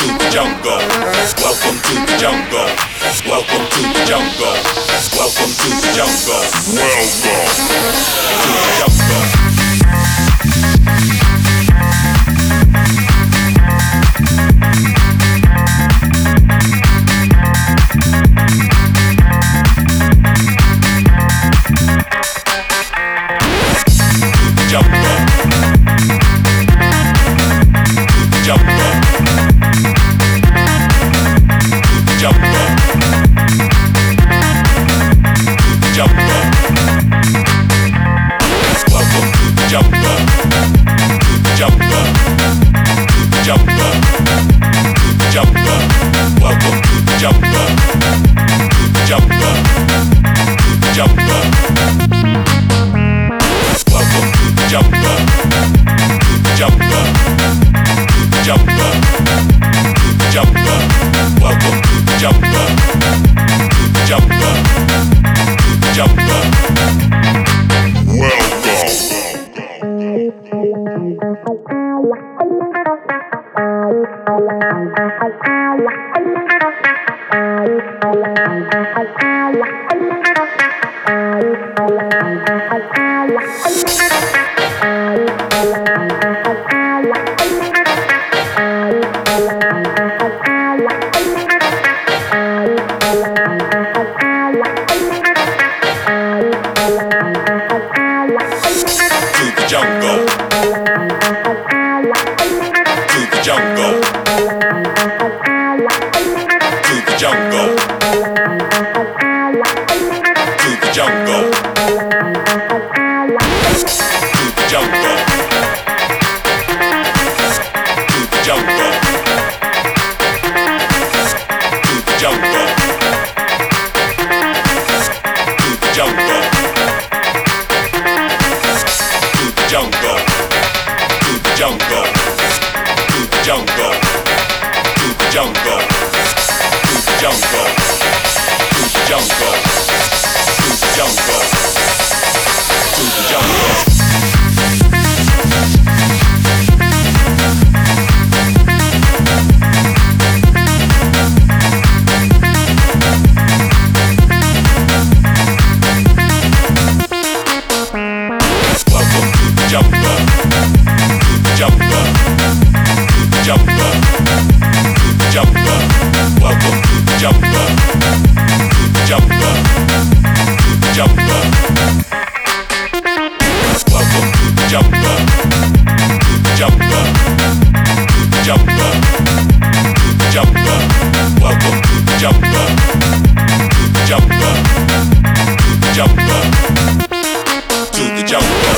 To the jungle. Welcome to the jungle. Welcome to the jungle. Welcome to the jungle. Welcome to the jungle. jungle. Welcome to the jungle. To the jungle. To the jungle. Welcome to the jungle. To the jungle. To the jungle. To the jungle. Welcome to